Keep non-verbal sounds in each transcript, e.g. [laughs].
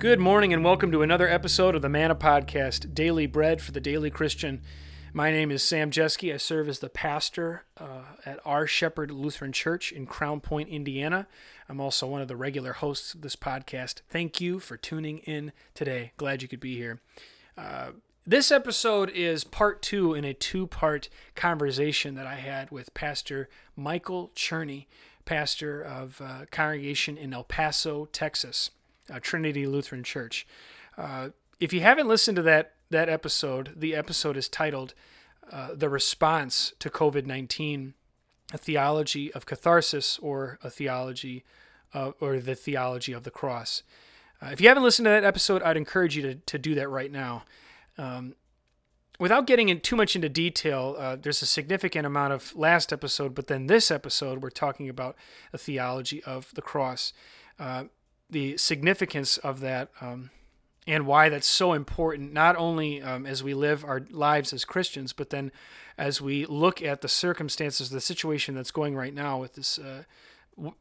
Good morning and welcome to another episode of the Manna Podcast, Daily Bread for the Daily Christian. My name is Sam Jeske. I serve as the pastor uh, at Our Shepherd Lutheran Church in Crown Point, Indiana. I'm also one of the regular hosts of this podcast. Thank you for tuning in today. Glad you could be here. Uh, this episode is part two in a two part conversation that I had with Pastor Michael Cherney, pastor of uh, congregation in El Paso, Texas, Trinity Lutheran Church. Uh, if you haven't listened to that that episode, the episode is titled uh, "The Response to COVID nineteen: A Theology of Catharsis or a Theology or the Theology of the Cross." Uh, if you haven't listened to that episode, I'd encourage you to, to do that right now. Um, without getting in too much into detail, uh, there's a significant amount of last episode, but then this episode, we're talking about a theology of the cross, uh, the significance of that, um, and why that's so important, not only um, as we live our lives as Christians, but then as we look at the circumstances, the situation that's going right now with this. Uh,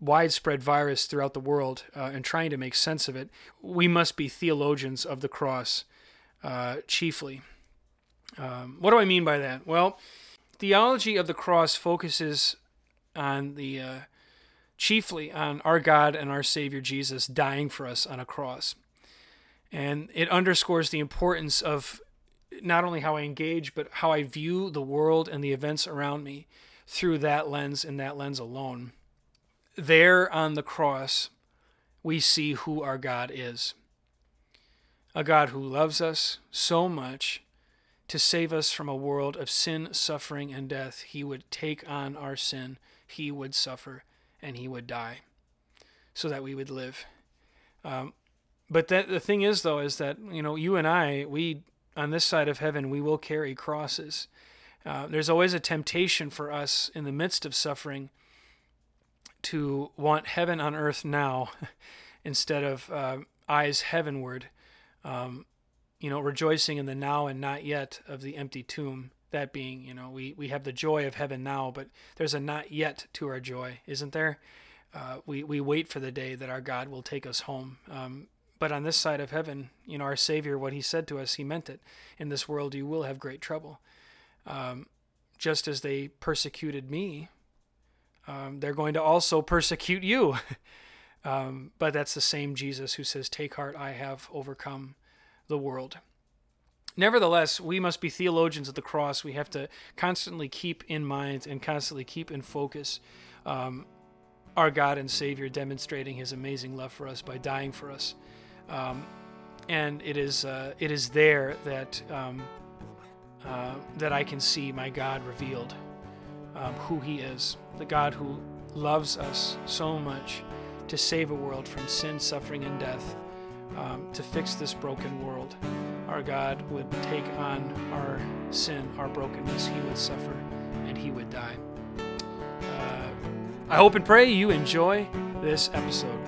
widespread virus throughout the world uh, and trying to make sense of it, we must be theologians of the cross uh, chiefly. Um, what do I mean by that? Well, theology of the cross focuses on the uh, chiefly on our God and our Savior Jesus dying for us on a cross, and it underscores the importance of not only how I engage, but how I view the world and the events around me through that lens and that lens alone. There on the cross, we see who our God is a God who loves us so much to save us from a world of sin, suffering, and death. He would take on our sin, He would suffer, and He would die so that we would live. Um, but that, the thing is, though, is that, you know, you and I, we, on this side of heaven, we will carry crosses. Uh, there's always a temptation for us in the midst of suffering to want heaven on earth now [laughs] instead of uh, eyes heavenward um, you know, rejoicing in the now and not yet of the empty tomb. That being, you know, we, we have the joy of heaven now, but there's a not yet to our joy, isn't there? Uh, we, we wait for the day that our God will take us home. Um, but on this side of heaven, you know, our Savior, what He said to us, He meant it. In this world, you will have great trouble. Um, just as they persecuted me, um, they're going to also persecute you. [laughs] Um, but that's the same Jesus who says, Take heart, I have overcome the world. Nevertheless, we must be theologians of the cross. We have to constantly keep in mind and constantly keep in focus um, our God and Savior demonstrating his amazing love for us by dying for us. Um, and it is, uh, it is there that, um, uh, that I can see my God revealed, um, who he is, the God who loves us so much to save a world from sin, suffering, and death, um, to fix this broken world. Our God would take on our sin, our brokenness. He would suffer and He would die. Uh, I hope and pray you enjoy this episode.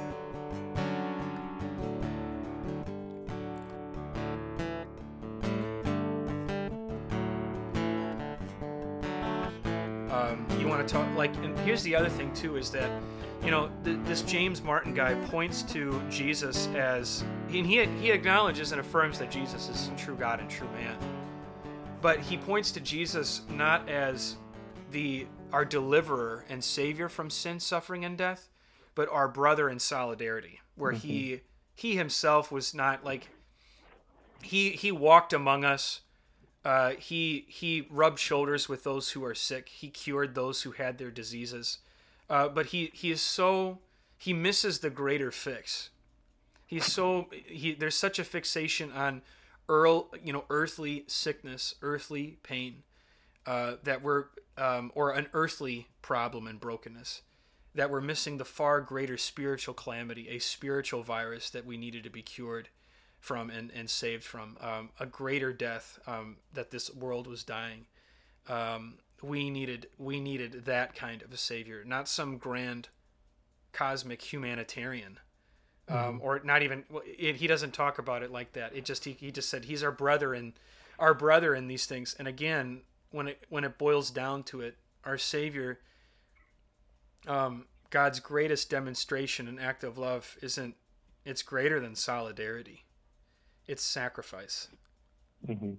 Like, and here's the other thing too is that you know, th- this James Martin guy points to Jesus as, and he, he acknowledges and affirms that Jesus is true God and true man. But he points to Jesus not as the our deliverer and savior from sin, suffering, and death, but our brother in solidarity, where mm-hmm. he he himself was not like he he walked among us. Uh, he he rubbed shoulders with those who are sick. He cured those who had their diseases. Uh, but he he is so he misses the greater fix. He's so he there's such a fixation on earl you know earthly sickness, earthly pain, uh, that we're um, or an earthly problem and brokenness that we're missing the far greater spiritual calamity, a spiritual virus that we needed to be cured from and, and saved from, um, a greater death um, that this world was dying. Um, we needed we needed that kind of a savior, not some grand cosmic humanitarian. Um, mm-hmm. or not even it, he doesn't talk about it like that. It just he, he just said he's our brother and our brother in these things. And again, when it when it boils down to it, our Savior, um, God's greatest demonstration and act of love isn't it's greater than solidarity. It's sacrifice. hmm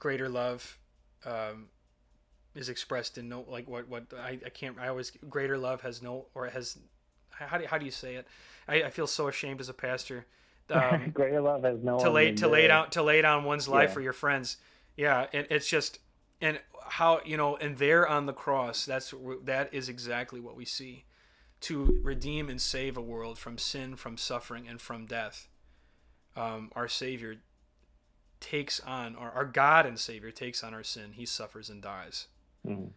Greater love um, is expressed in no like what what I, I can't I always greater love has no or has how do how do you say it? I, I feel so ashamed as a pastor. [laughs] Um, Greater love has no to lay to lay down to lay down one's life Yeah. for your friends. Yeah, and it's just and how you know and there on the cross that's that is exactly what we see to redeem and save a world from sin, from suffering, and from death. Um, our Savior takes on, or our God and Savior takes on our sin. He suffers and dies Mhm.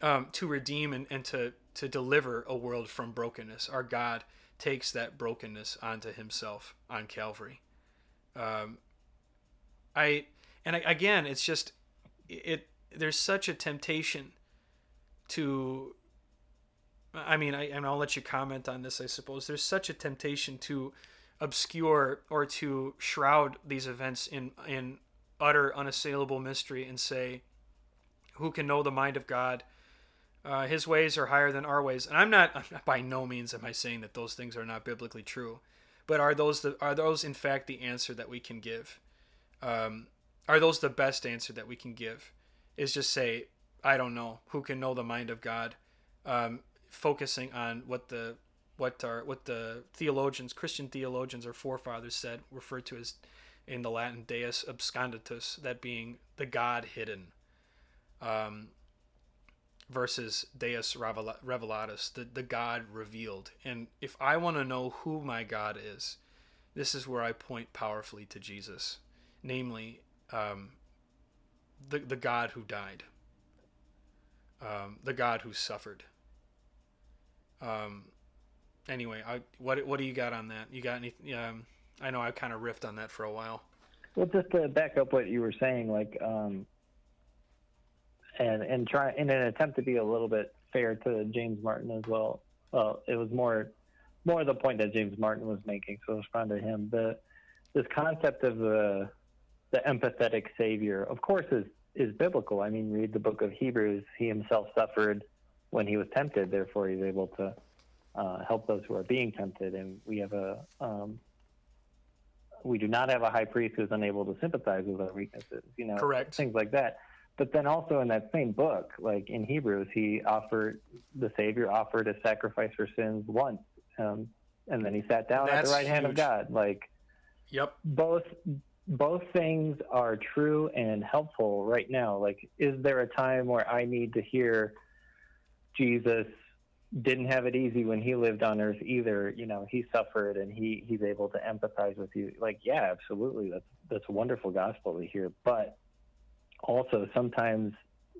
um, to redeem and, and to, to deliver a world from brokenness. Our God takes that brokenness onto himself on Calvary. Um, I and I, again, it's just it. There's such a temptation to. I mean, I and I'll let you comment on this. I suppose there's such a temptation to obscure or to shroud these events in in utter unassailable mystery and say, "Who can know the mind of God?" Uh, his ways are higher than our ways, and I'm not. By no means am I saying that those things are not biblically true, but are those the are those in fact the answer that we can give? Um, are those the best answer that we can give? Is just say, I don't know. Who can know the mind of God? Um, focusing on what the what are what the theologians, Christian theologians, or forefathers said, referred to as in the Latin Deus absconditus, that being the God hidden. Um, versus Deus revelatus, the, the God revealed. And if I want to know who my God is, this is where I point powerfully to Jesus, namely um, the, the God who died, um, the God who suffered. Um, anyway, I, what, what do you got on that? You got any? Um, I know I kind of riffed on that for a while. Well, just to back up what you were saying, like, um, and and try in an attempt to be a little bit fair to James Martin as well. Well, it was more more the point that James Martin was making, so it's respond to him. The this concept of the the empathetic savior, of course, is is biblical. I mean, read the book of Hebrews. He himself suffered when he was tempted, therefore he's able to uh, help those who are being tempted. And we have a um, we do not have a high priest who's unable to sympathize with our weaknesses. You know, Correct. things like that. But then also in that same book, like in Hebrews, he offered the Savior offered a sacrifice for sins once, um, and then he sat down at the right hand of. God. Like Yep. both both things are true and helpful right now. Like, is there a time where I need to hear Jesus didn't have it easy when he lived on earth either? You know, he suffered and he he's able to empathize with you. Like, yeah, absolutely. That's that's a wonderful gospel to hear. But also sometimes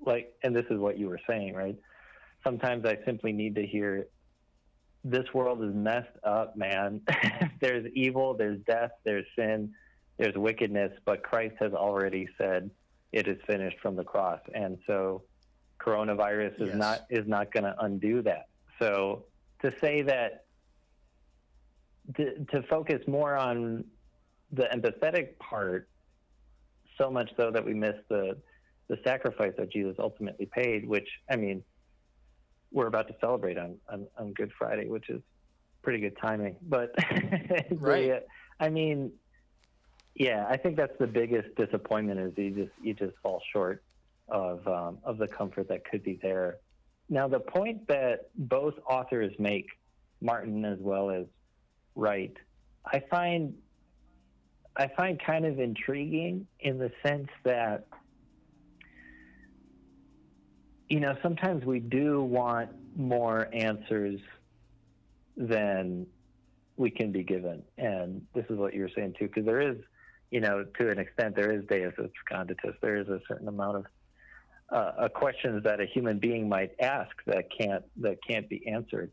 like and this is what you were saying, right? Sometimes I simply need to hear this world is messed up, man. [laughs] there's evil, there's death, there's sin, there's wickedness, but Christ has already said it is finished from the cross. And so coronavirus is Yes. not is not going to undo that. So to say that to, to focus more on the empathetic part so much so that we miss the the sacrifice that Jesus ultimately paid, which I mean, we're about to celebrate on on, on Good Friday, which is pretty good timing. But [laughs] the, Right. uh, I mean, yeah, I think that's the biggest disappointment is you just you just fall short of um, of the comfort that could be there. Now, the point that both authors make, Martin as well as Wright, I find I find kind of intriguing in the sense that you know sometimes we do want more answers than we can be given, and this is what you're saying too, because there is, you know, to an extent, there is Deus absconditus. There is a certain amount of uh, uh, questions that a human being might ask that can't that can't be answered.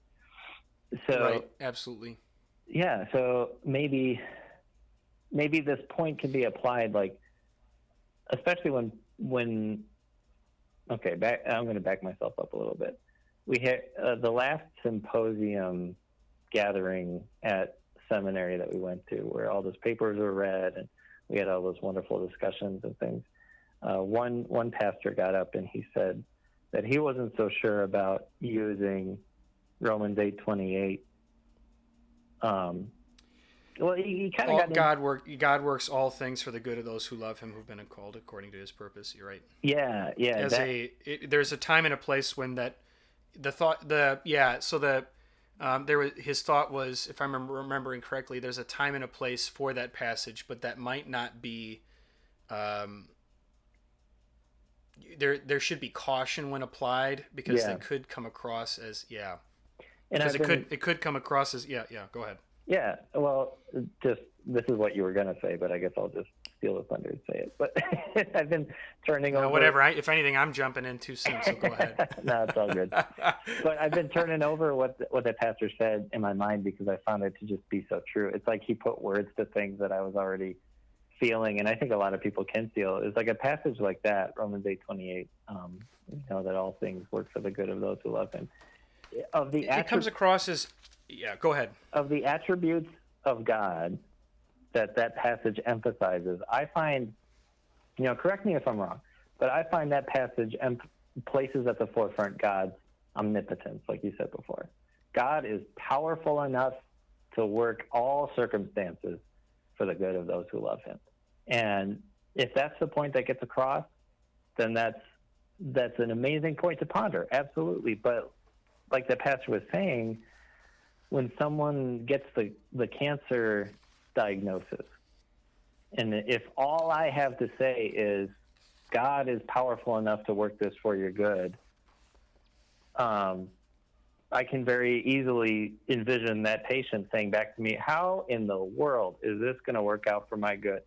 So right. Absolutely. yeah, so maybe maybe this point can be applied like especially when when okay, back I'm going to back myself up a little bit. We had uh, the last symposium gathering at seminary that we went to where all those papers were read and we had all those wonderful discussions and things. Uh, one one pastor got up and he said that he wasn't so sure about using Romans 8:28 Um, well, he, he kind of got God work. God works all things for the good of those who love Him, who've been called according to His purpose. You're right. Yeah, yeah. As that, a, it, there's a time and a place when that, the thought, the yeah. So the, um, there was his thought was, if I'm remembering correctly, there's a time and a place for that passage, but that might not be. Um, there, there should be caution when applied because Yeah. it could come across as yeah, and because I've it been- could it could come across as yeah yeah. Go ahead. Yeah, well, just this is what you were gonna say, but I guess I'll just steal the thunder and say it. But [laughs] I've been turning No, over whatever. I, if anything, I'm jumping in too soon, so go [laughs] ahead. no, it's all good. [laughs] But I've been turning over what the, what the pastor said in my mind because I found it to just be so true. It's like he put words to things that I was already feeling, and I think a lot of people can feel. It's like a passage like that, Romans eight twenty eight. Um, you know that all things work for the good of those who love Him. Of the it comes across as yeah. Go ahead. of the attributes of God that that passage emphasizes, I find, you know, correct me if I'm wrong, but I find that passage em- places at the forefront God's omnipotence, like you said before. God is powerful enough to work all circumstances for the good of those who love Him, and if that's the point that gets across, then that's that's an amazing point to ponder. Absolutely, but like the pastor was saying, when someone gets the, the cancer diagnosis, and if all I have to say is God is powerful enough to work this for your good, um, I can very easily envision that patient saying back to me, "How in the world is this going to work out for my good?"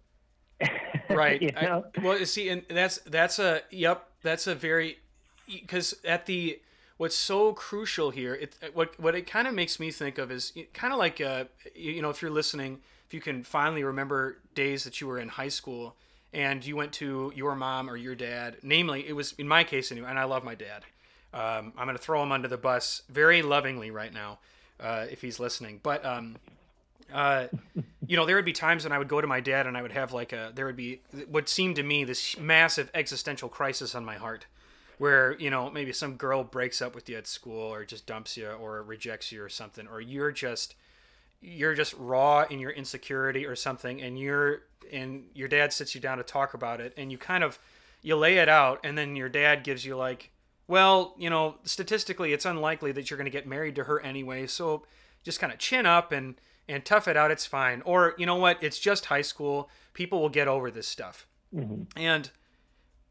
[laughs] Right. you I- well, see, and that's that's a yep. That's a very because at the what's so crucial here, it what what it kind of makes me think of is kind of like uh you know if you're listening, if you can finally remember days that you were in high school and you went to your mom or your dad. Namely, it was in my case anyway, and I love my dad. Um, I'm going to throw him under the bus very lovingly right now, uh, if he's listening. But um, uh, you know, there would be times when I would go to my dad and I would have like a, there would be what seemed to me this massive existential crisis on my heart where, you know, maybe some girl breaks up with you at school or just dumps you or rejects you or something, or you're just, you're just raw in your insecurity or something and you're, and your dad sits you down to talk about it and you kind of, you lay it out and then your dad gives you like, well, you know, statistically it's unlikely that you're going to get married to her anyway, so just kind of chin up and and tough it out, it's fine. Or, you know what, it's just high school. People will get over this stuff. And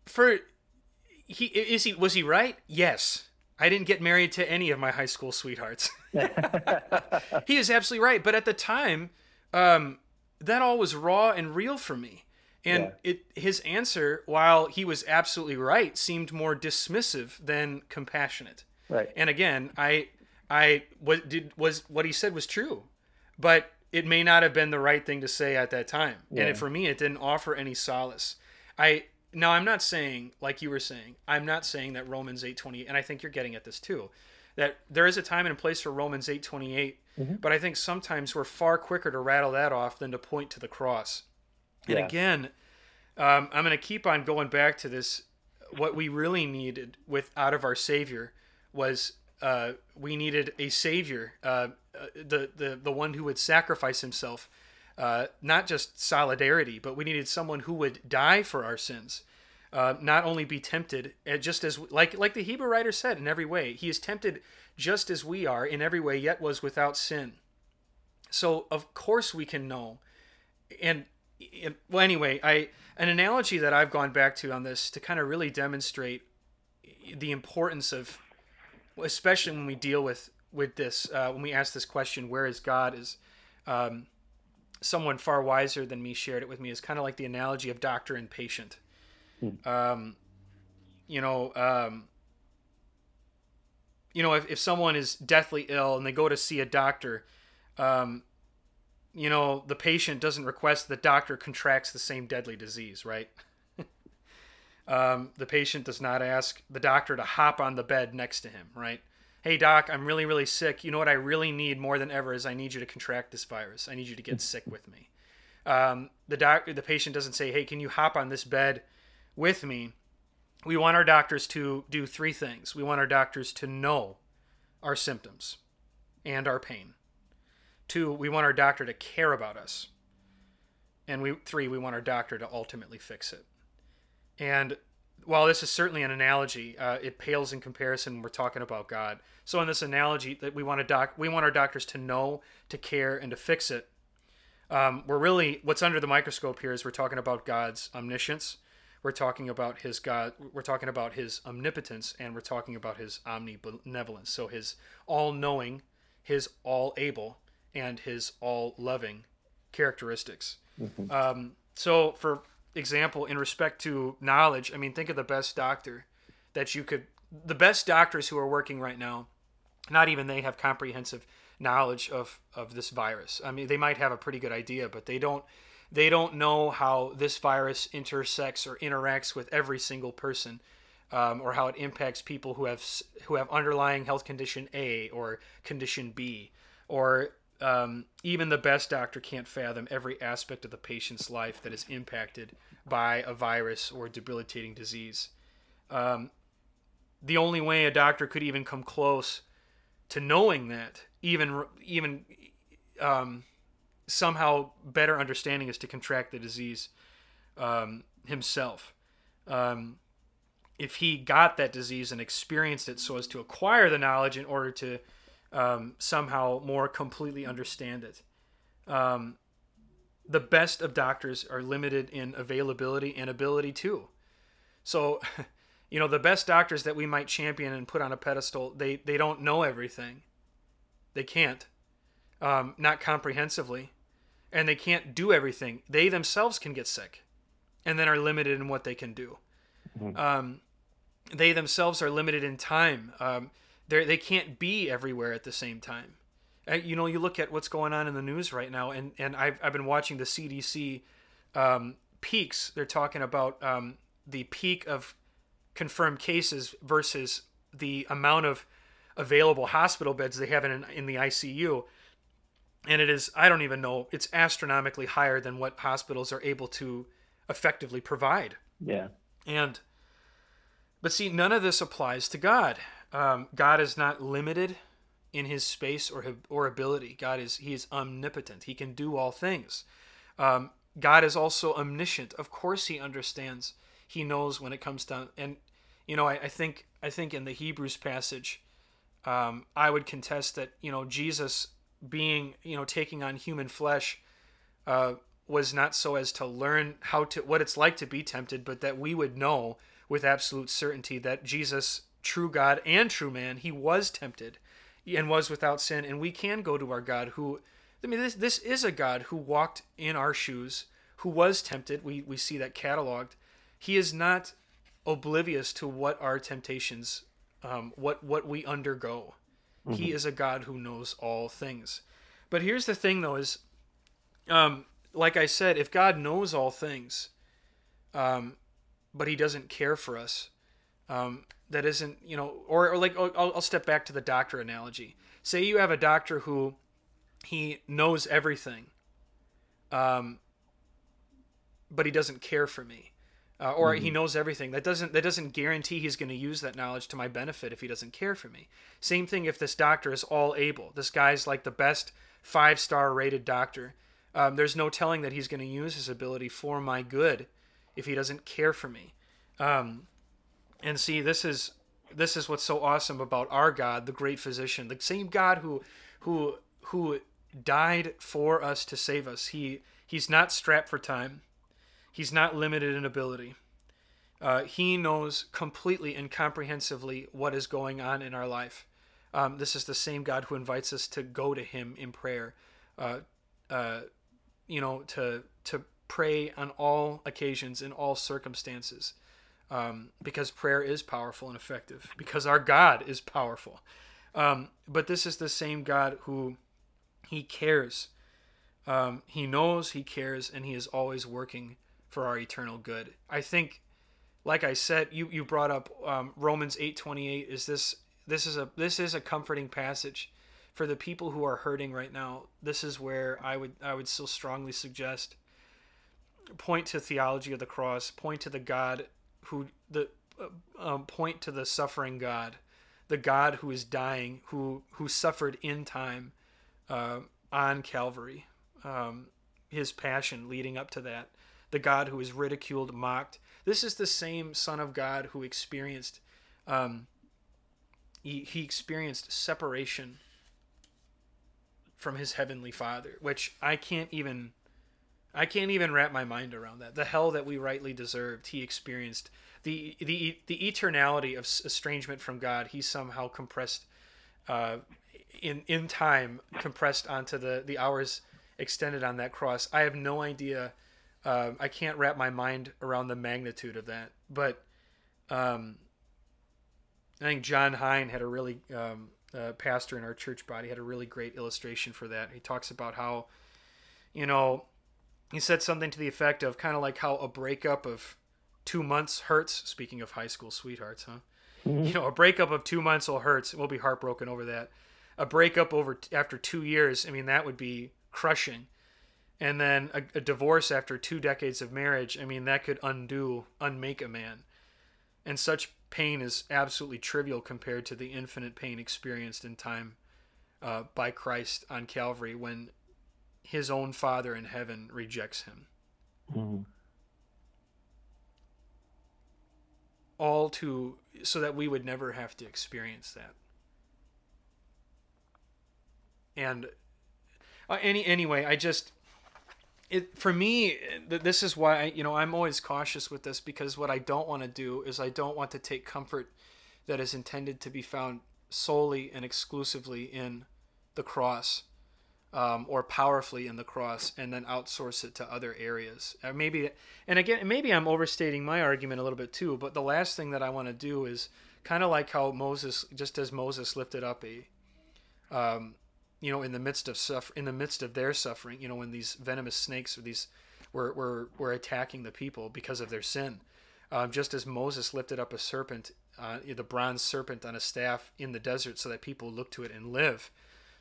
for he is he was he right? Yes. I didn't get married to any of my high school sweethearts. [laughs] [laughs] he is absolutely right. But at the time, um, that all was raw and real for me. And Yeah. it his answer, while he was absolutely right, seemed more dismissive than compassionate. Right. And again, I I what did was what he said was true, but it may not have been the right thing to say at that time. And it, for me, it didn't offer any solace. I now I'm not saying like you were saying. I'm not saying that Romans 8:28, and I think you're getting at this too, that there is a time and a place for Romans 8:28. But I think sometimes we're far quicker to rattle that off than to point to the cross. And Yeah. again, um, I'm going to keep on going back to this. What we really needed with out of our Savior was uh, we needed a Savior, uh, uh, the the the one who would sacrifice Himself, uh, not just solidarity, but we needed someone who would die for our sins. Uh, not only be tempted, uh, just as like like the Hebrew writer said, in every way he is tempted just as we are in every way, yet was without sin. So of course we can know and and- well anyway i an analogy that i've gone back to on this to kind of really demonstrate the importance of especially when we deal with with this uh, when we ask this question where is god is um, someone far wiser than me shared it with me. Is kind of like the analogy of doctor and patient. Um, you know um, you know if, if someone is deathly ill and they go to see a doctor um, you know, the patient doesn't request the doctor contracts the same deadly disease, right? [laughs] um, the patient does not ask the doctor to hop on the bed next to him, right? Hey, doc, I'm really, really sick. You know what I really need more than ever is I need you to contract this virus. I need you to get sick with me. Um, the doc, the patient doesn't say, "Hey, can you hop on this bed with me?" We want our doctors to do three things. We want our doctors to know our symptoms and our pain Two, we want our doctor to care about us. And we three, we want our doctor to ultimately fix it. And while this is certainly an analogy, uh, it pales in comparison when we're talking about God. So in this analogy, that we want a doc, we want our doctors to know, to care, and to fix it. Um, we're really what's under the microscope here is we're talking about God's omniscience, we're talking about his God, we're talking about his omnipotence, and we're talking about his omnibenevolence. So his all-knowing, his all-able, and his all-loving characteristics. Mm-hmm. Um, so for example, in respect to knowledge, I mean, think of the best doctor that you could, the best doctors who are working right now, not even they have comprehensive knowledge of, of this virus. I mean, they might have a pretty good idea, but they don't, they don't know how this virus intersects or interacts with every single person. Um, or how it impacts people who have who have underlying health condition A or condition B, or um, even the best doctor can't fathom every aspect of the patient's life that is impacted by a virus or debilitating disease. Um, the only way a doctor could even come close to knowing that, even even um, somehow better understanding, is to contract the disease um, himself. Um, if he got that disease and experienced it so as to acquire the knowledge in order to um, somehow more completely understand it. Um, the best of doctors are limited in availability and ability too. So, [laughs] you know, the best doctors that we might champion and put on a pedestal, they they don't know everything. They can't, um, not comprehensively, and they can't do everything. They themselves can get sick, and then are limited in what they can do. Mm-hmm. Um, they themselves are limited in time. Um, they they can't be everywhere at the same time. You know, you look at what's going on in the news right now, and and I've I've been watching the CDC um, peaks. They're talking about um, the peak of confirmed cases versus the amount of available hospital beds they have in in the ICU. And it is I don't even know it's astronomically higher than what hospitals are able to effectively provide. Yeah. And but see none of this applies to God. Um, God is not limited in his space or or ability. God is he is omnipotent. He can do all things. Um, God is also omniscient. Of course, he understands. He knows when it comes down. And you know, I, I think I think in the Hebrews passage, um, I would contest that you know Jesus being you know taking on human flesh uh, was not so as to learn how to what it's like to be tempted, but that we would know with absolute certainty that Jesus true God and true man, he was tempted and was without sin. And we can go to our God who, I mean, this, this is a God who walked in our shoes, who was tempted. We, we see that cataloged. He is not oblivious to what our temptations, um, what, what we undergo. Mm-hmm. He is a God who knows all things. But here's the thing, though, is um, like I said, if God knows all things, um, but he doesn't care for us, um, that isn't you know or, or like I'll, I'll step back to the doctor analogy. Say you have a doctor who he knows everything um, but he doesn't care for me uh, or mm-hmm. he knows everything. That doesn't that doesn't guarantee he's going to use that knowledge to my benefit if he doesn't care for me. Same thing if this doctor is all able. This guy's like the best five star rated doctor. Um, there's no telling that he's going to use his ability for my good if he doesn't care for me. Um, and see, this is this is what's so awesome about our God, the great physician, the same God who who who died for us to save us. He he's not strapped for time. He's not limited in ability. Uh, he knows completely and comprehensively what is going on in our life. Um, this is the same God who invites us to go to Him in prayer. Uh, uh, you know, to to pray on all occasions in all circumstances um, because prayer is powerful and effective, because our God is powerful. Um, but this is the same God who He cares. Um, he knows, He cares, and He is always working for our eternal good. I think, like I said, you, you brought up um, Romans eight twenty eight. Is this this is a this is a comforting passage for the people who are hurting right now. This is where I would I would still strongly suggest point to theology of the cross, point to the God who the uh, um, point to the suffering God, the God who is dying, who who suffered in time, uh, on Calvary, um, his passion leading up to that, the God who is ridiculed, mocked. This is the same Son of God who experienced, um, he, he experienced separation from his heavenly Father, which I can't even, I can't even wrap my mind around that. The hell that we rightly deserved, he experienced. The the the eternality of estrangement from God, he somehow compressed uh, in in time compressed onto the the hours extended on that cross. I have no idea. Uh, I can't wrap my mind around the magnitude of that. But um, I think John Hine had a really um, uh, pastor in our church body had a really great illustration for that. He talks about how, you know, he said something to the effect of kind of like how a breakup of two months hurts. Speaking of high school sweethearts, huh? Mm-hmm. You know, a breakup of two months will hurt. We'll be heartbroken over that. A breakup over after two years, I mean, that would be crushing. And then a, a divorce after two decades of marriage, I mean, that could undo, unmake a man. And such pain is absolutely trivial compared to the infinite pain experienced in time uh, by Christ on Calvary when his own Father in heaven rejects him. Mm-hmm. all to so that we would never have to experience that. And uh, any anyway, I just it for me this is why I, you know I'm always cautious with this because what I don't want to do is I don't want to take comfort that is intended to be found solely and exclusively in the cross um, or powerfully in the cross and then outsource it to other areas. Uh, maybe, and again, maybe I'm overstating my argument a little bit too. But the last thing that I want to do is kind of like how Moses, just as Moses lifted up a, um, you know, in the midst of suffer, in the midst of their suffering, you know, when these venomous snakes or these were were, were attacking the people because of their sin. Um, just as Moses lifted up a serpent, uh, the bronze serpent on a staff in the desert, so that people look to it and live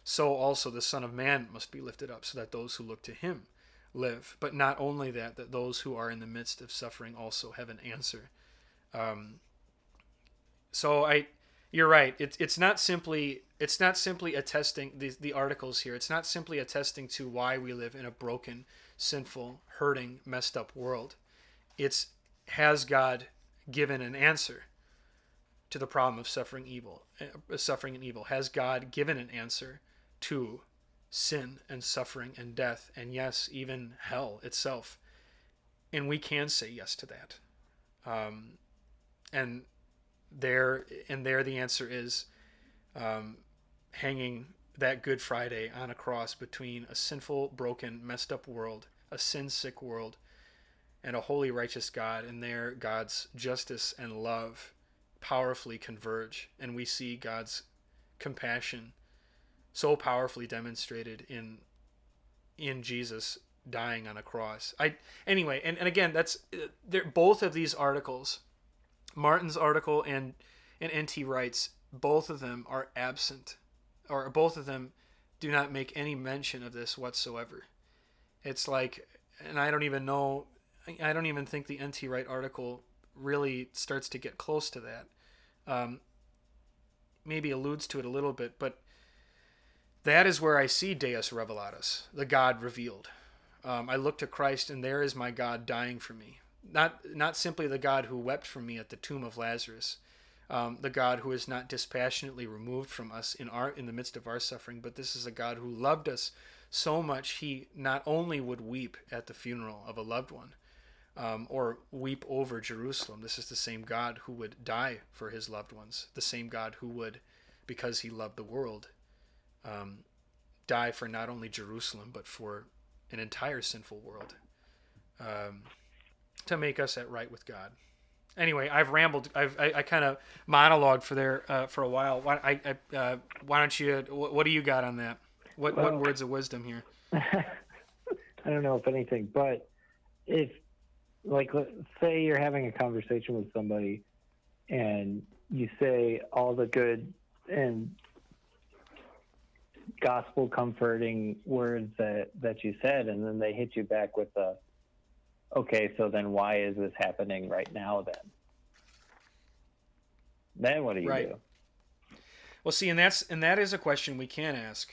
so also the Son of Man must be lifted up, so that those who look to him live. But not only that, that those who are in the midst of suffering also have an answer. Um, so I, you're right. It's it's not simply it's not simply attesting the the articles here. It's not simply attesting to why we live in a broken, sinful, hurting, messed up world. It's has God given an answer to the problem of suffering evil, uh, suffering and evil? Has God given an answer to sin and suffering and death, and yes, even hell itself. And we can say yes to that. Um, and there, and there, the answer is um, hanging that Good Friday on a cross between a sinful, broken, messed up world, a sin sick world, and a holy, righteous God. And there, God's justice and love powerfully converge, and we see God's compassion so powerfully demonstrated in in Jesus dying on a cross. I anyway, and, and again, that's they're both of these articles, Martin's article and and NT Wright's, both of them are absent, or both of them do not make any mention of this whatsoever. It's like, and I don't even know, I don't even think the NT Wright article really starts to get close to that. Um, maybe alludes to it a little bit, but that is where I see Deus Revelatus, the God revealed. Um, I look to Christ, and there is my God dying for me. Not not simply the God who wept for me at the tomb of Lazarus, um, the God who is not dispassionately removed from us in our in the midst of our suffering, but this is a God who loved us so much he not only would weep at the funeral of a loved one, um, or weep over Jerusalem. This is the same God who would die for his loved ones, the same God who would, because he loved the world, um, die for not only Jerusalem but for an entire sinful world um, to make us at right with God. Anyway, I've rambled. I've I, I kind of monologued for there uh, for a while. Why I, I uh, why don't you? What, what, do you got on that? What well, what words of wisdom here? [laughs] I don't know if anything, but if like let's say you're having a conversation with somebody and you say all the good and gospel comforting words that that you said and then they hit you back with the okay so then why is this happening right now then then what do you right. do well see and that's and that is a question we can ask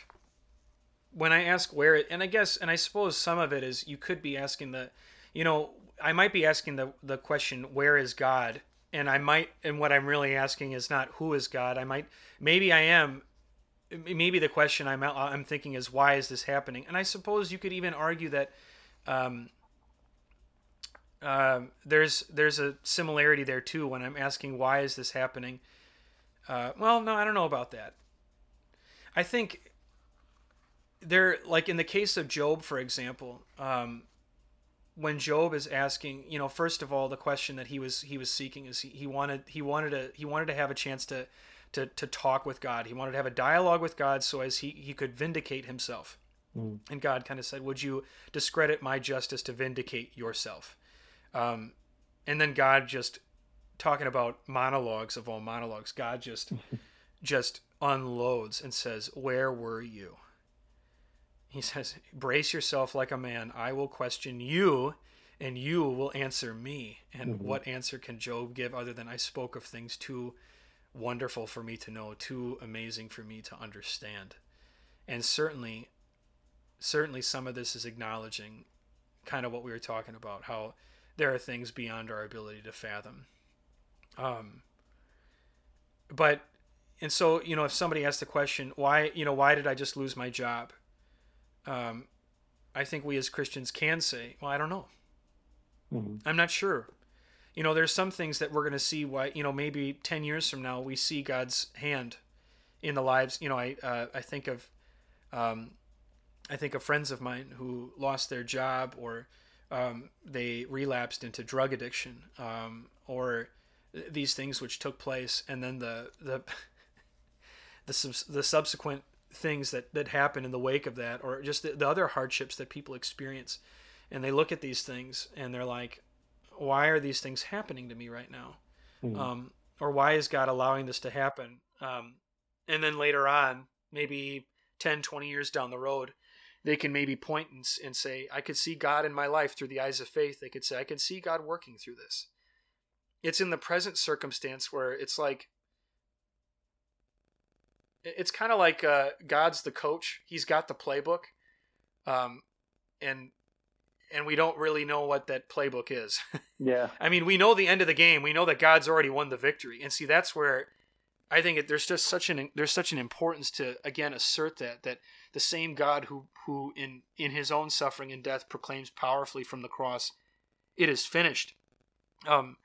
when I ask where, it, and I guess, and I suppose some of it is you could be asking the, you know, I might be asking the the question, where is God? And I might, and what I'm really asking is not who is God. I might, maybe I am, maybe the question I'm I'm thinking is why is this happening? And I suppose you could even argue that. Um, uh, there's there's a similarity there too when I'm asking why is this happening. Uh, well, no, I don't know about that. I think there, like in the case of Job, for example, um, when Job is asking, you know, first of all, the question that he was he was seeking is he, he wanted he wanted to he wanted to have a chance to to to talk with God. He wanted to have a dialogue with God so as he he could vindicate himself. Mm. And God kind of said, "Would you discredit my justice to vindicate yourself?" Um, and then God just talking about monologues of all monologues. God just [laughs] just unloads and says, "Where were you?" He says, Brace yourself like a man. I will question you, and you will answer me. And mm-hmm. what answer can Job give other than I spoke of things too wonderful for me to know, too amazing for me to understand? And certainly, certainly some of this is acknowledging kind of what we were talking about, how there are things beyond our ability to fathom. Um, but and so you know if somebody asks the question why you know why did i just lose my job um, I think we as Christians can say, well, I don't know. Mm-hmm. I'm not sure. You know, there's some things that we're going to see why, you know, maybe 10 years from now, we see God's hand in the lives. You know, I, uh, I think of, um, I think of friends of mine who lost their job or um, they relapsed into drug addiction um, or these things which took place and then the, the, [laughs] the, the subsequent things that that happen in the wake of that or just the, the other hardships that people experience and they look at these things and they're like why are these things happening to me right now? Mm-hmm. um, or why is god allowing this to happen? Um, and then later on maybe 10 20 years down the road they can maybe point and, and say i could see god in my life through the eyes of faith. They could say i could see god working through this. It's in the present circumstance where it's like it's kind of like uh, God's the coach. He's got the playbook, um, and and we don't really know what that playbook is. [laughs] yeah. I mean, we know the end of the game. We know that God's already won the victory, and see that's where I think it, there's just such an there's such an importance to again assert that that the same God who who in in His own suffering and death proclaims powerfully from the cross, "It is finished." Um,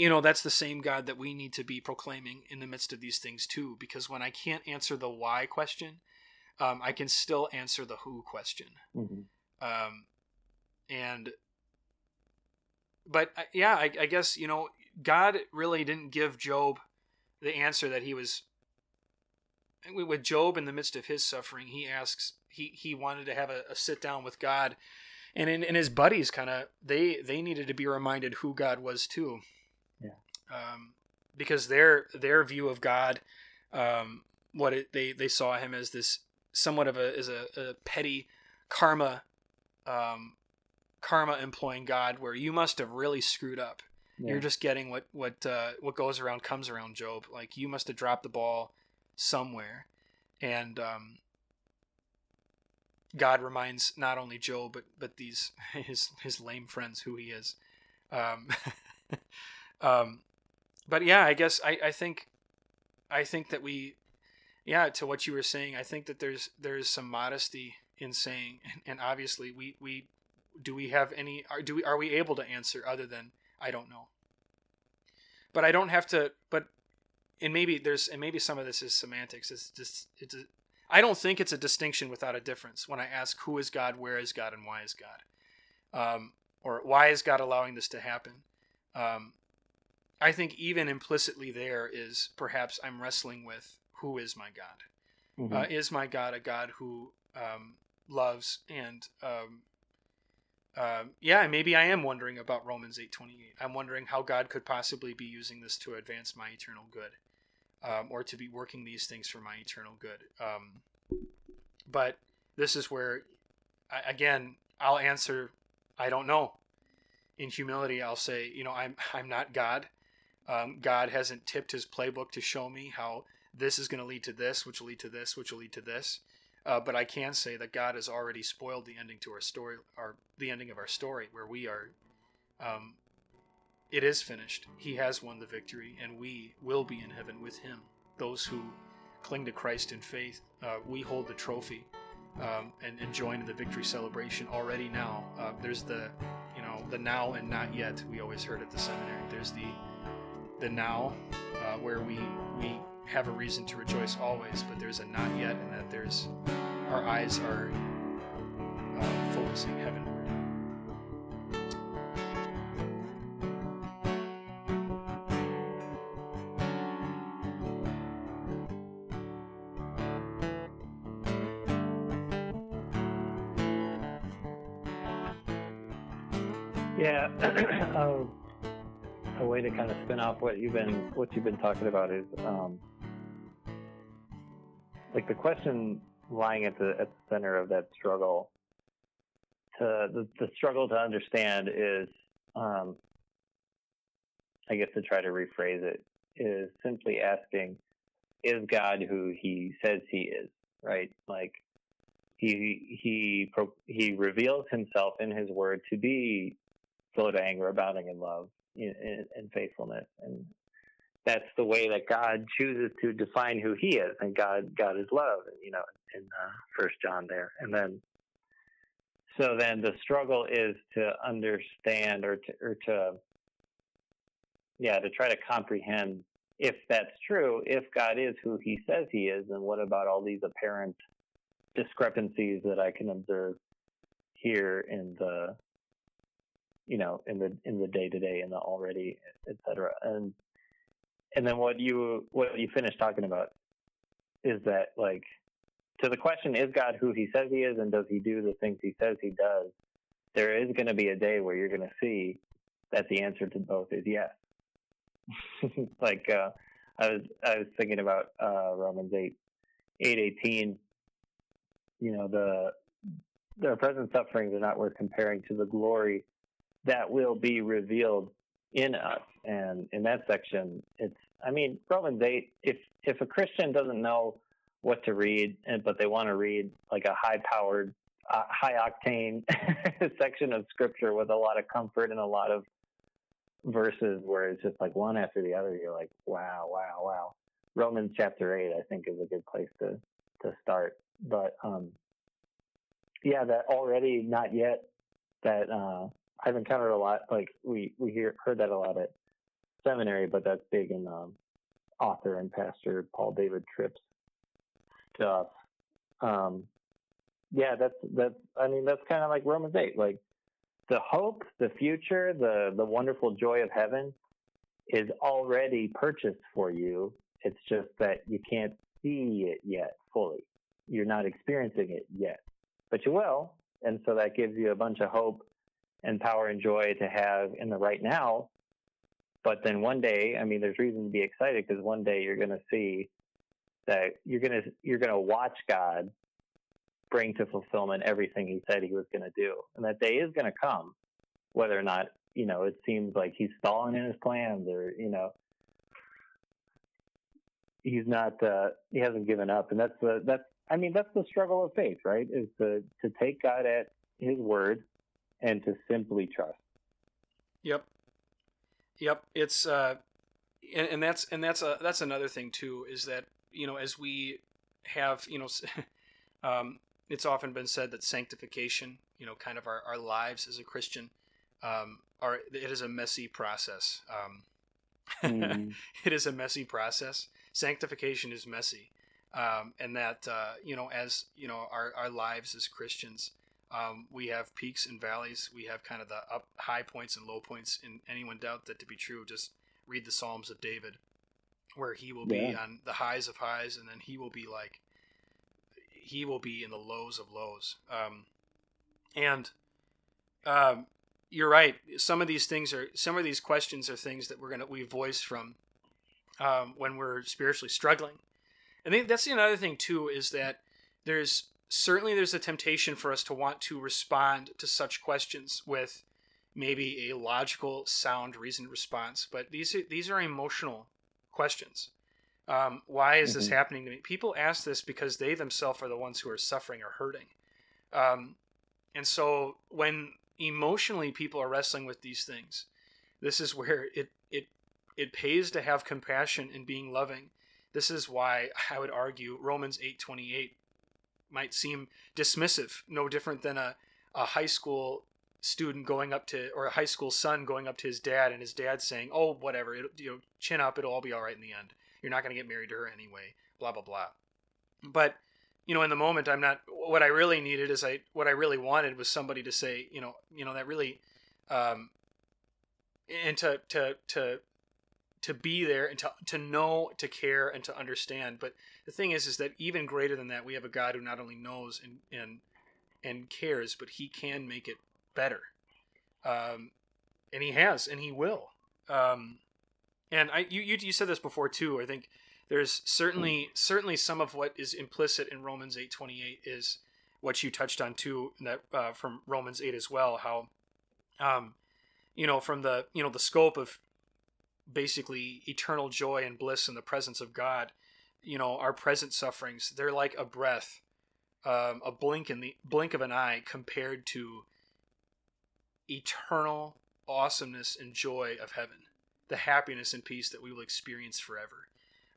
you know that's the same god that we need to be proclaiming in the midst of these things too because when i can't answer the why question um, i can still answer the who question mm-hmm. um, and but uh, yeah I, I guess you know god really didn't give job the answer that he was with job in the midst of his suffering he asks he he wanted to have a, a sit down with god. And in, in his buddies kind of they they needed to be reminded who god was too. Um, because their their view of God, um, what it, they they saw him as this somewhat of a as a, a petty karma, um, karma employing God, where you must have really screwed up. Yeah. You're just getting what what uh, what goes around comes around, Job. Like you must have dropped the ball somewhere, and um, God reminds not only Job but but these [laughs] his his lame friends who he is. Um, [laughs] um, but yeah, I guess I, I think I think that we yeah, to what you were saying, I think that there's there's some modesty in saying and, and obviously we, we do we have any are do we are we able to answer other than I don't know. But I don't have to but and maybe there's and maybe some of this is semantics. It's just it's a, I don't think it's a distinction without a difference when I ask who is God, where is God, and why is God, um, or why is God allowing this to happen. Um, I think even implicitly there is perhaps I'm wrestling with who is my God? Mm-hmm. Uh, is my God a God who um, loves and um, uh, yeah, maybe I am wondering about Romans eight twenty eight. I'm wondering how God could possibly be using this to advance my eternal good, um, or to be working these things for my eternal good. Um, but this is where, I, again, I'll answer, I don't know. In humility, I'll say, you know, I'm I'm not God. Um, God hasn't tipped his playbook to show me how this is going to lead to this, which will lead to this, which will lead to this. Uh, but I can say that God has already spoiled the ending to our story, our the ending of our story, where we are. Um, it is finished. He has won the victory, and we will be in heaven with Him. Those who cling to Christ in faith, uh, we hold the trophy um, and, and join in the victory celebration already now. Uh, there's the, you know, the now and not yet. We always heard at the seminary. There's the, the now, uh, where we we have a reason to rejoice always, but there's a not yet, and that there's our eyes are uh, focusing heavenward. Yeah, [clears throat] um, a way to kind of spin off what you've been what you've been talking about is um, like the question lying at the at the center of that struggle. To the, the struggle to understand is, um, I guess to try to rephrase it is simply asking, is God who He says He is? Right, like he he he reveals himself in his word to be slow to anger, abounding in love and faithfulness. And that's the way that God chooses to define who He is. And God, God is love. You know, in uh, First John there. And then, so then the struggle is to understand or to, or to, yeah, to try to comprehend if that's true. If God is who He says He is, then what about all these apparent discrepancies that I can observe here in the you know, in the in the day to day, in the already, et cetera. And and then what you what you finished talking about is that like to the question is God who he says he is and does he do the things he says he does, there is going to be a day where you're going to see that the answer to both is yes. [laughs] like uh, I was I was thinking about uh, Romans eight eight eighteen. You know the their present sufferings are not worth comparing to the glory that will be revealed in us. And in that section, it's, I mean, Romans 8, if, if a Christian doesn't know what to read, but they want to read like a high powered, uh, high octane [laughs] section of scripture with a lot of comfort and a lot of verses where it's just like one after the other, you're like, wow, wow, wow. Romans chapter 8, I think, is a good place to, to start. But, um, yeah, that already not yet, that, uh, I've encountered a lot. Like we we hear heard that a lot at seminary, but that's big in um, author and pastor Paul David Tripp's stuff. Um, yeah, that's that's. I mean, that's kind of like Romans eight. Like the hope, the future, the the wonderful joy of heaven is already purchased for you. It's just that you can't see it yet fully. You're not experiencing it yet, but you will. And so that gives you a bunch of hope and power and joy to have in the right now. But then one day, I mean, there's reason to be excited because one day you're going to see that you're going to you're going to watch God bring to fulfillment everything He said He was going to do, and that day is going to come, whether or not you know it seems like He's stalling in His plans or you know He's not uh, He hasn't given up, and that's the that's I mean that's the struggle of faith, right? Is to to take God at His word and to simply trust. Yep. Yep. It's uh, and, and that's and that's a that's another thing too is that you know as we have you know, [laughs] um, it's often been said that sanctification, you know, kind of our, our lives as a Christian, um, are it is a messy process. Um, mm. [laughs] it is a messy process. Sanctification is messy, um, and that uh, you know, as you know, our our lives as Christians, um, we have peaks and valleys. We have kind of the up high points and low points. And anyone doubt that to be true, just read the Psalms of David, where he will be on the highs of highs, and then he will be like he will be in the lows of lows. Um, and um, you're right. Some of these things are some of these questions are things that we're gonna we voice from um, when we're spiritually struggling. And that's another thing too is that there's certainly there's a temptation for us to want to respond to such questions with maybe a logical, sound, reasoned response. But these are, these are emotional questions. Um, why is this mm-hmm. happening to me? People ask this because they themselves are the ones who are suffering or hurting. Um, and so when emotionally people are wrestling with these things, this is where it it it pays to have compassion and being loving. This is why I would argue Romans 8:28 might seem dismissive, no different than a, a high school student going up to or a high school son going up to his dad and his dad saying, "Oh, whatever, it, you know, chin up, it'll all be all right in the end. You're not going to get married to her anyway." Blah blah blah. But you know, in the moment, I'm not. What I really needed is I. What I really wanted was somebody to say, you know, you know that really, um, and to to to to be there and to to know, to care, and to understand. But the thing is, is that even greater than that, we have a God who not only knows and and and cares, but He can make it better. Um, and He has, and He will. Um, and I, you, you, you said this before too. I think there's certainly certainly some of what is implicit in Romans eight twenty eight is what you touched on too. That uh, from Romans eight as well. How, um, you know, from the you know the scope of basically eternal joy and bliss in the presence of God. You know, our present sufferings, they're like a breath, um, a blink in the blink of an eye compared to eternal awesomeness and joy of heaven, the happiness and peace that we will experience forever.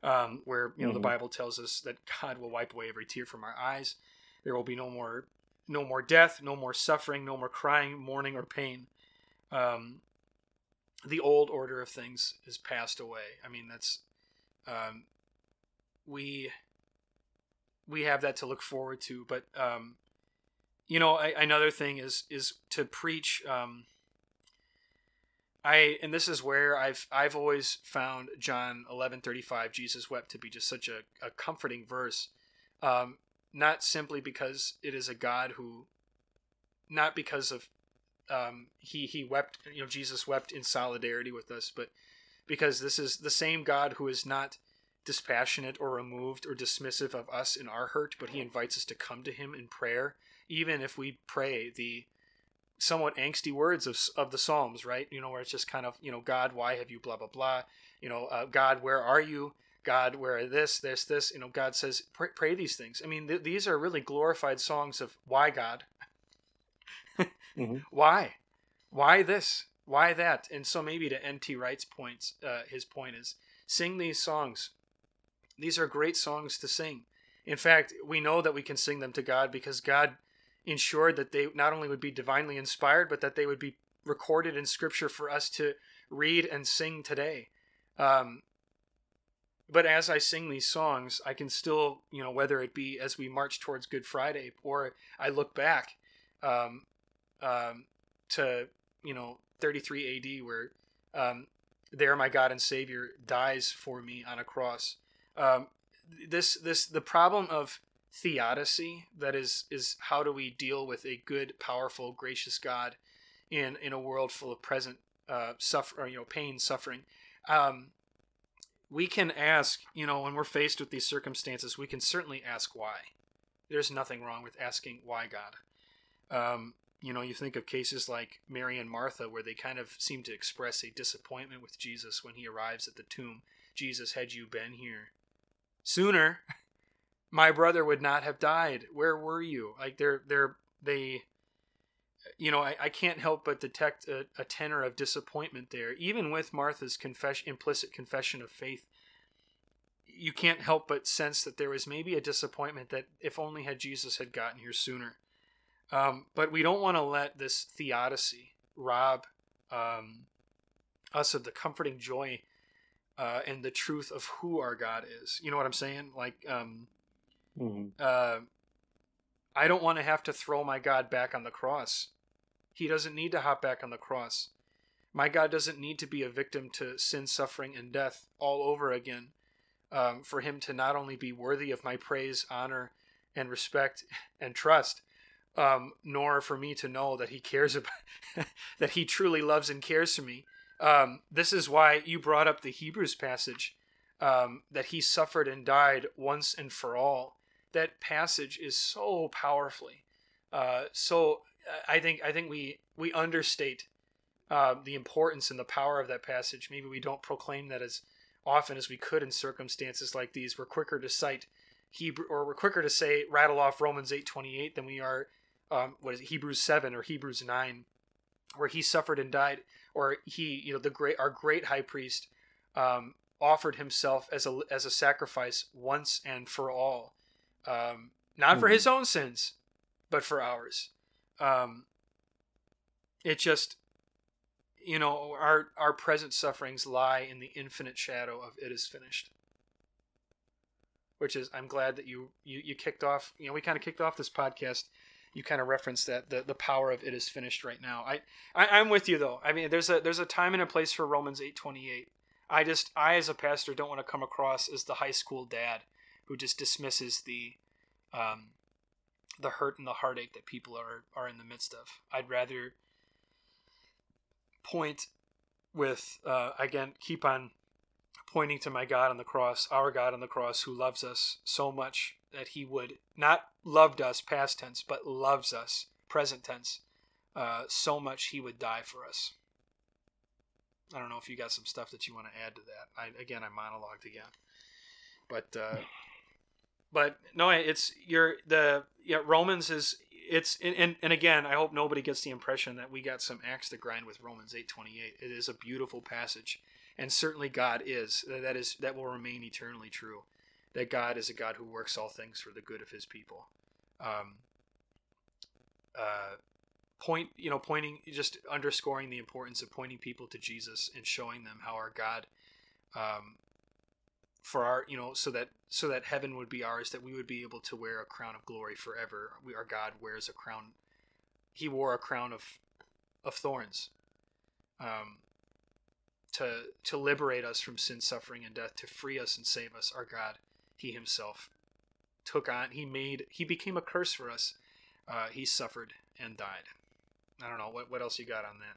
Um, where you know mm-hmm. the Bible tells us that God will wipe away every tear from our eyes. There will be no more, no more death, no more suffering, no more crying, mourning, or pain. Um, the old order of things has passed away. I mean, that's um, we we have that to look forward to. But um, you know, I, another thing is is to preach. Um, I and this is where I've I've always found John eleven thirty five Jesus wept to be just such a, a comforting verse, um, not simply because it is a God who, not because of um, he he wept. You know, Jesus wept in solidarity with us, but because this is the same God who is not dispassionate or removed or dismissive of us in our hurt, but he invites us to come to him in prayer, even if we pray the somewhat angsty words of of the Psalms, right? You know, where it's just kind of you know, God, why have you blah blah blah? You know, uh, God, where are you? God, where are this, this, this? You know, God says, pray, pray these things. I mean, th- these are really glorified songs of why God, [laughs] mm-hmm. Why? Why this? Why that? And so maybe to N.T. Wright's points, uh, his point is sing these songs. These are great songs to sing. In fact, we know that we can sing them to God because God ensured that they not only would be divinely inspired, but that they would be recorded in Scripture for us to read and sing today. Um, but as I sing these songs, I can still, you know, whether it be as we march towards Good Friday or I look back, um, um, to you know 33 AD, where um, there my God and Savior dies for me on a cross. Um, this this the problem of theodicy that is is how do we deal with a good, powerful, gracious God in in a world full of present uh, suffer you know pain, suffering. Um, we can ask, you know, when we're faced with these circumstances, we can certainly ask why. There's nothing wrong with asking why God. Um, you know, you think of cases like Mary and Martha, where they kind of seem to express a disappointment with Jesus when he arrives at the tomb. Jesus, had you been here sooner, my brother would not have died. Where were you? Like they're they're they you know, I, I can't help but detect a, a tenor of disappointment there. Even with Martha's confession implicit confession of faith, you can't help but sense that there was maybe a disappointment that if only had Jesus had gotten here sooner. Um, but we don't want to let this theodicy rob um, us of the comforting joy uh, and the truth of who our God is. You know what I'm saying? Like, um, mm-hmm. uh, I don't want to have to throw my God back on the cross. He doesn't need to hop back on the cross. My God doesn't need to be a victim to sin, suffering, and death all over again um, for him to not only be worthy of my praise, honor, and respect and trust, um, nor for me to know that he cares [laughs] about that he truly loves and cares for me. Um, this is why you brought up the Hebrews passage um, that he suffered and died once and for all. That passage is so powerfully. Uh, so uh, I think I think we we understate uh, the importance and the power of that passage. Maybe we don't proclaim that as often as we could in circumstances like these. We're quicker to cite Hebrew, or we're quicker to say rattle off Romans eight twenty eight than we are um, what is it, Hebrews seven or Hebrews nine, where he suffered and died, or he you know the great our great high priest um, offered himself as a as a sacrifice once and for all, um, not for his own sins, but for ours. Um, it just you know our our present sufferings lie in the infinite shadow of it is finished. Which is i'm glad that you you, you kicked off you know we kind of kicked off this podcast you kind of referenced that the, the power of it is finished right now. I, I i'm with you though. I mean there's a there's a time and a place for romans 828 i just i as a pastor don't want to come across as the high school dad who just dismisses the um the hurt and the heartache that people are are in the midst of. I'd rather point with uh, again keep on pointing to my God on the cross, our God on the cross, who loves us so much that He would not loved us past tense, but loves us present tense uh, so much He would die for us. I don't know if you got some stuff that you want to add to that. I again I monologued again, but uh, but no, it's you're the yeah Romans is it's and, and again i hope nobody gets the impression that we got some axe to grind with romans 828 it is a beautiful passage and certainly god is that is that will remain eternally true that god is a god who works all things for the good of his people. Um, uh, point you know pointing just underscoring the importance of pointing people to jesus and showing them how our god um, for our you know so that so that heaven would be ours that we would be able to wear a crown of glory forever. We our god wears a crown he wore a crown of of thorns um to to liberate us from sin suffering and death to free us and save us our god he himself took on he made he became a curse for us uh, he suffered and died i don't know what, what else you got on that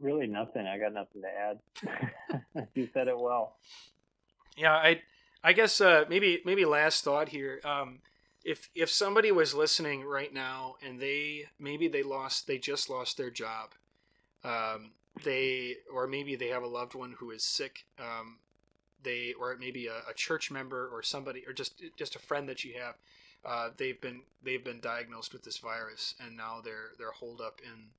really nothing. I got nothing to add. [laughs] you said it well. Yeah, I I guess uh, maybe maybe last thought here. Um, if if somebody was listening right now and they maybe they lost they just lost their job, um, they or maybe they have a loved one who is sick. Um, they or maybe a, a, church member or somebody or just just a friend that you have. Uh, they've been they've been diagnosed with this virus and now they're they're holed up in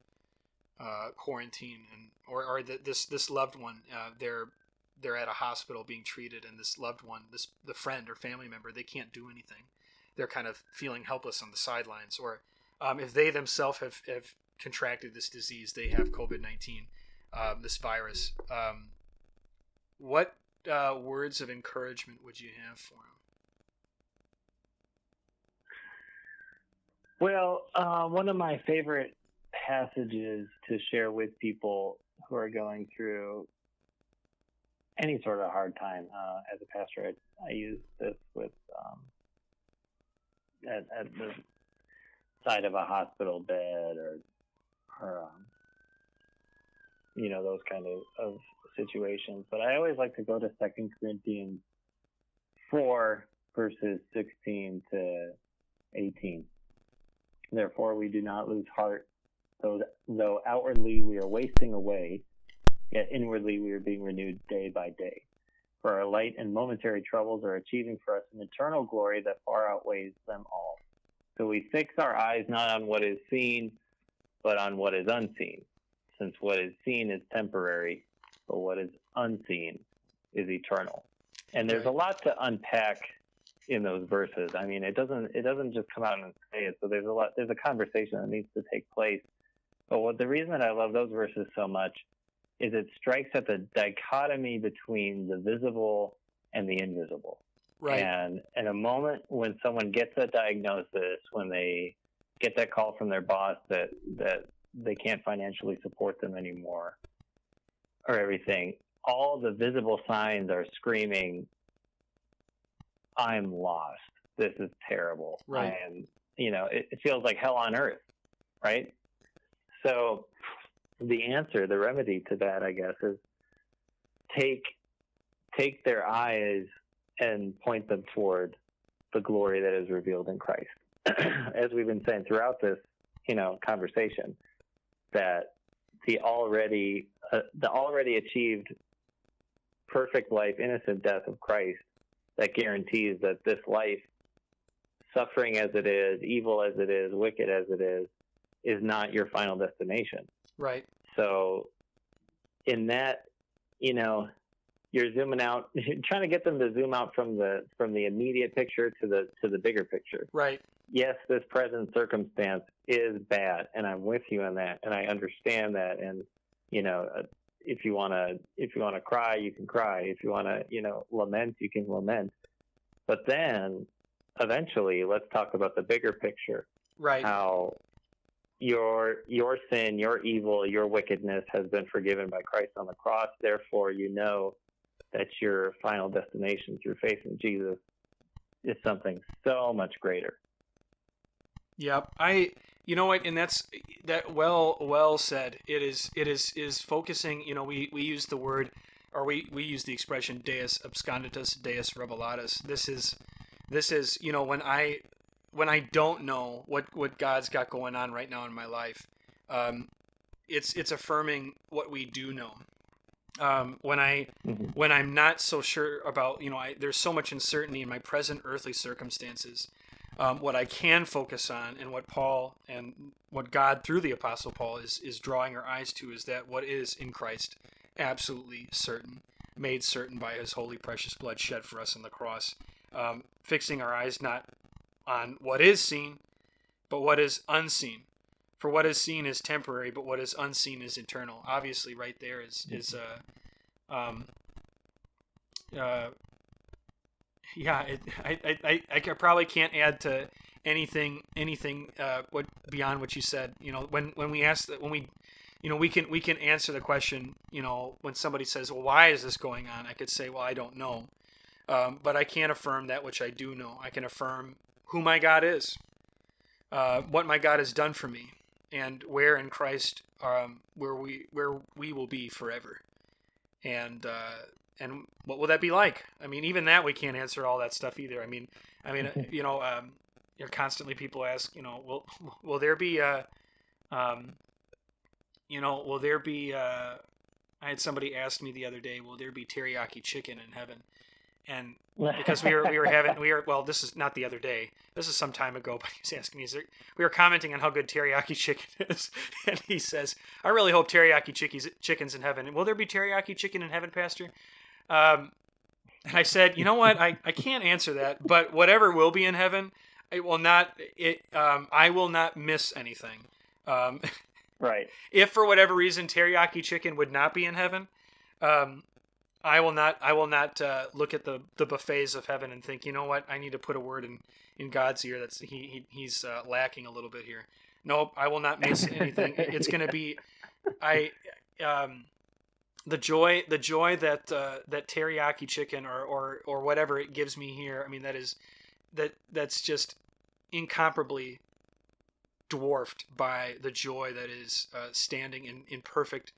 uh, quarantine and or, or the, this this loved one uh, they're they're at a hospital being treated and this loved one this the friend or family member they can't do anything they're kind of feeling helpless on the sidelines or um, if they themselves have, have contracted this disease they have covid-19 um, this virus um, what uh, words of encouragement would you have for them well uh, one of my favorite passages to share with people who are going through any sort of hard time. Uh, as a pastor, I, I, use this with um, at, at, the side of a hospital bed or, or um, you know, those kind of, of situations. But I always like to go to Second Corinthians 4, verses 16 to 18. Therefore, we do not lose heart Though, though outwardly we are wasting away, yet inwardly we are being renewed day by day. For our light and momentary troubles are achieving for us an eternal glory that far outweighs them all. So we fix our eyes not on what is seen, but on what is unseen, since what is seen is temporary, but what is unseen is eternal. And there's a lot to unpack in those verses. I mean, it doesn't it doesn't just come out and say it. So there's a lot there's a conversation that needs to take place but what the reason that I love those verses so much is it strikes at the dichotomy between the visible and the invisible. Right. And in a moment when someone gets a diagnosis, when they get that call from their boss that that they can't financially support them anymore, or everything, all the visible signs are screaming, "I'm lost. This is terrible. Right. I am." You know, it, it feels like hell on earth, right? So the answer, the remedy to that, I guess, is take take their eyes and point them toward the glory that is revealed in Christ. [clears throat] As we've been saying throughout this, you know, conversation, that the already uh, the already achieved perfect life, innocent death of Christ that guarantees that this life, suffering as it is, evil as it is, wicked as it is, is not your final destination. Right. So, in that, you know, you're zooming out, [laughs] trying to get them to zoom out from the from the immediate picture to the to the bigger picture. Right. Yes, this present circumstance is bad, and I'm with you on that, and I understand that, and you know, uh, if you want to if you want to cry, you can cry. If you want to, you know, lament, you can lament. But then, eventually, let's talk about the bigger picture. Right. How your your sin, your evil, your wickedness has been forgiven by Christ on the cross. Therefore, you know that your final destination through faith in Jesus is something so much greater. Yep. I you know what and that's that well well said. It is it is is focusing, you know, we we use the word or we we use the expression deus absconditus, deus revelatus. This is this is, you know, when I when I don't know what what God's got going on right now in my life, um, it's it's affirming what we do know. Um, when I Mm-hmm. when I'm not so sure about you know I, there's so much uncertainty in my present earthly circumstances. Um, what I can focus on and what Paul and what God through the Apostle Paul is is drawing our eyes to is that what is in Christ absolutely certain, made certain by His holy precious blood shed for us on the cross. Um, fixing our eyes not on what is seen, but what is unseen. For what is seen is temporary, but what is unseen is eternal. Obviously, right there is is uh, um, uh, yeah. It, I, I I I probably can't add to anything anything uh, what beyond what you said. You know, when when we ask that when we you know we can we can answer the question you know when somebody says well why is this going on i could say well i don't know um, but i can't affirm that which i do know i can affirm who my god is uh, what my god has done for me and where in christ um, where we where we will be forever and uh, and what will that be like i mean even that we can't answer all that stuff either i mean i mean [laughs] you know um, you're constantly people ask you know will will there be uh um you know, will there be? Uh, I had somebody ask me the other day, will there be teriyaki chicken in heaven? And [laughs] because we were we were having we were well, this is not the other day. This is some time ago, [laughs] but he's asking me, is there, we were commenting on how good teriyaki chicken [laughs] is, and he says, I really hope teriyaki chickies, chicken's in heaven. Will there be teriyaki chicken in heaven, Pastor? Um, and I said, you know what, I, I can't answer that, but whatever will be in heaven, it will not it um, I will not miss anything. Um, right. if for whatever reason teriyaki chicken would not be in heaven, um, I will not. I will not uh, look at the the buffets of heaven and think, you know what, I need to put a word in in God's ear. That's he, he he's uh, lacking a little bit here. Nope, I will not miss anything. it's going to be, I, um, the joy the joy that uh, that teriyaki chicken or or or whatever it gives me here. I mean, that is that that's just incomparably dwarfed by the joy that is uh, standing in, in perfect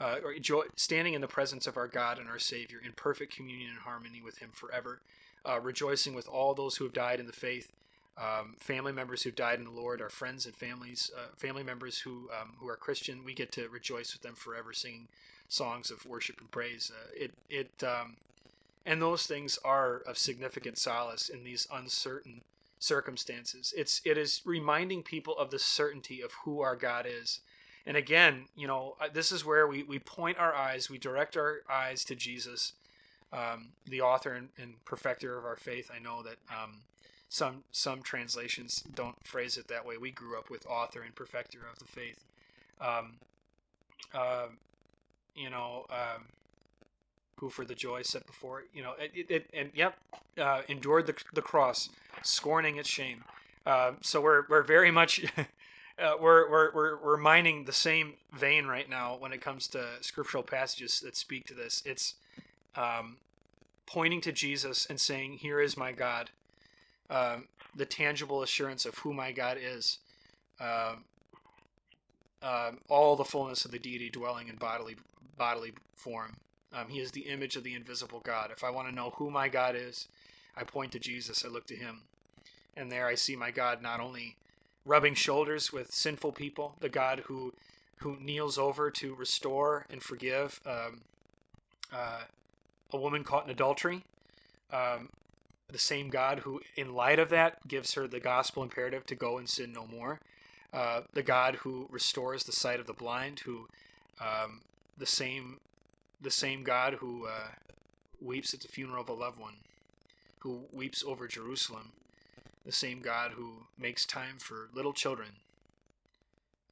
uh, or joy, standing in the presence of our God and our Savior in perfect communion and harmony with Him forever, uh, rejoicing with all those who have died in the faith, um, family members who've died in the Lord, our friends and families, uh, family members who um, who are Christian. We get to rejoice with them forever, singing songs of worship and praise. Uh, it it um, and those things are of significant solace in these uncertain circumstances. It's it is reminding people of the certainty of who our God is. And again, you know, uh, this is where we, we point our eyes, we direct our eyes to Jesus, um, the author and, and, perfecter of our faith. I know that um, some some translations don't phrase it that way. We grew up with author and perfecter of the faith. Um, uh, you know, um, who for the joy set before you know it, it, it and yep uh, endured the, the cross scorning its shame uh, so we're we're very much [laughs] uh, we're, we're we're we're mining the same vein right now when it comes to scriptural passages that speak to this it's um, pointing to Jesus and saying here is my God um, the tangible assurance of who my God is um, um, all the fullness of the deity dwelling in bodily bodily form um, he is the image of the invisible God. If I want to know who my God is, I point to Jesus. I look to him. And there I see my God not only rubbing shoulders with sinful people, the God who who kneels over to restore and forgive um, uh, a woman caught in adultery. Um, the same God who, in light of that, gives her the gospel imperative to go and sin no more. Uh, the God who restores the sight of the blind, who um, the same the same God who uh, weeps at the funeral of a loved one, who weeps over Jerusalem, the same God who makes time for little children,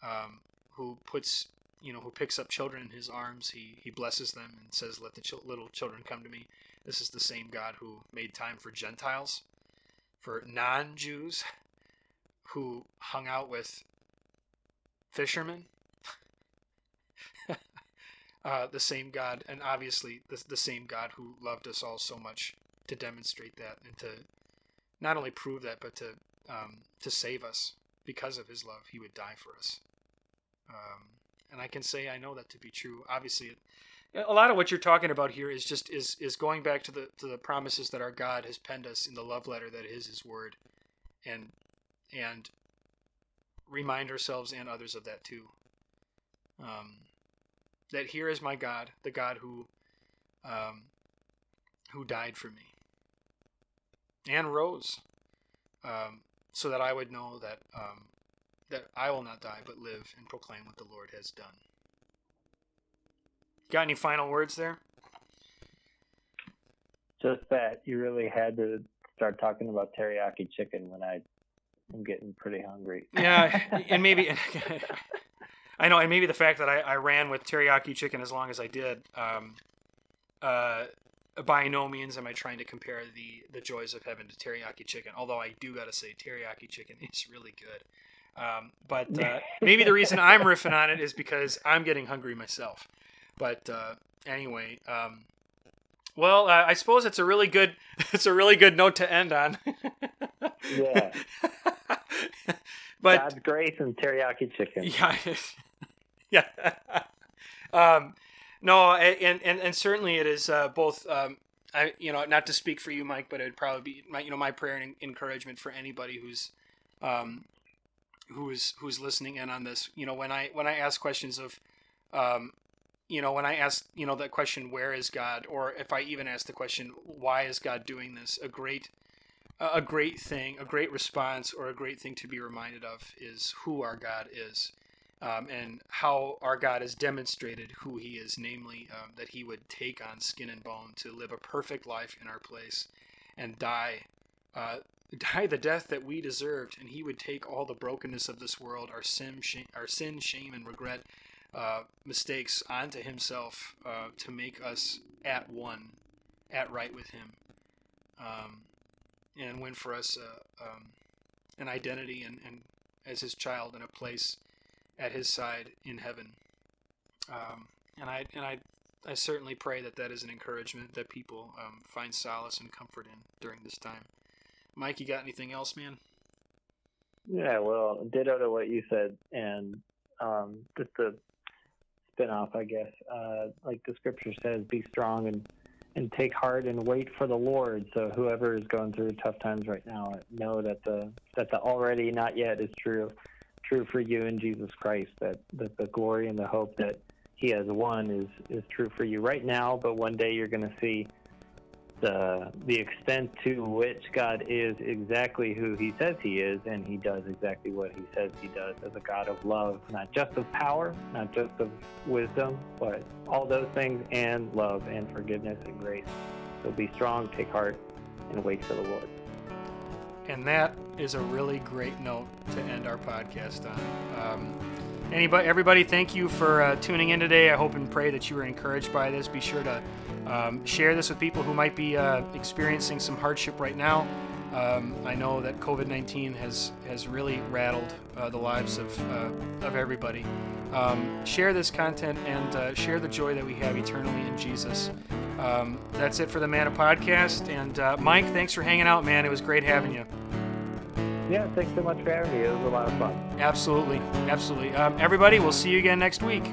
um, who puts you know who picks up children in his arms. He he blesses them and says let the ch- little children come to me. This is the same god who made time for gentiles for non-jews who hung out with fishermen. [laughs] Uh, the same god and obviously the, the same god who loved us all so much to demonstrate that and to not only prove that but to um, to save us because of his love he would die for us um, and I can say I know that to be true. Obviously, a lot of what you're talking about here is just is is going back to the to the promises that our God has penned us in the love letter that is His Word, and and remind ourselves and others of that too. Um, that here is my God, the God who um, who died for me and rose, um, so that I would know that um, that I will not die but live and proclaim what the Lord has done. Got any final words there? Just that you really had to start talking about teriyaki chicken when I am getting pretty hungry. Yeah, [laughs] and maybe [laughs] I know, and maybe the fact that I, I ran with teriyaki chicken as long as I did. Um, uh, by no means am I trying to compare the the joys of heaven to teriyaki chicken. Although I do gotta say, teriyaki chicken is really good. Um, but uh, maybe the reason I'm [laughs] riffing on it is because I'm getting hungry myself. But uh, anyway, um, well, uh, I suppose it's a really good [laughs] it's a really good note to end on. yeah. [laughs] but God's grace and teriyaki chicken. Yeah. yeah. um, no, and, and and certainly it is uh, both. Um, I you know not to speak for you, Mike, but it'd probably be my you know my prayer and encouragement for anybody who's um, who is who's listening in on this. You know, when I when I ask questions of, um, you know, when I ask you know that question, where is God, or if I even ask the question, why is God doing this? A great a great thing, a great response, or a great thing to be reminded of is who our God is. Um, and how our God has demonstrated who He is, namely um, that He would take on skin and bone to live a perfect life in our place and die uh, [laughs] die the death that we deserved, and he would take all the brokenness of this world, our sin, shame, our sin, shame, and regret, uh, mistakes onto himself uh, to make us at one, at right with him, um, and win for us uh, um, an identity and, and as his child in a place at his side in heaven. Um, and I and I I certainly pray that that is an encouragement that people um, find solace and comfort in during this time. Mike, you got anything else, man? Yeah, well, ditto to what you said, and um, just a spin off, I guess. Uh, like the scripture says, be strong and and take heart and wait for the Lord. So whoever is going through tough times right now, know that the that the already not yet is true true for you in Jesus Christ. That that the glory and the hope that He has won is is true for you right now. But one day you're going to see the the extent to which God is exactly who He says He is, and He does exactly what He says He does as a God of love, not just of power, not just of wisdom, but all those things and love and forgiveness and grace. So be strong, take heart, and wait for the Lord. And that is a really great note to end our podcast on. Um, anybody, everybody, thank you for uh, tuning in today. I hope and pray that you were encouraged by this. Be sure to um, share this with people who might be uh, experiencing some hardship right now. Um, I know that COVID 19 has, has really rattled uh, the lives of, uh, of everybody. Um, share this content and uh, share the joy that we have eternally in Jesus. Um, that's it for the Manna Podcast. And uh, Mike, thanks for hanging out, man. It was great having you. Yeah, thanks so much for having me. It was a lot of fun. Absolutely. Absolutely. Um, everybody, we'll see you again next week.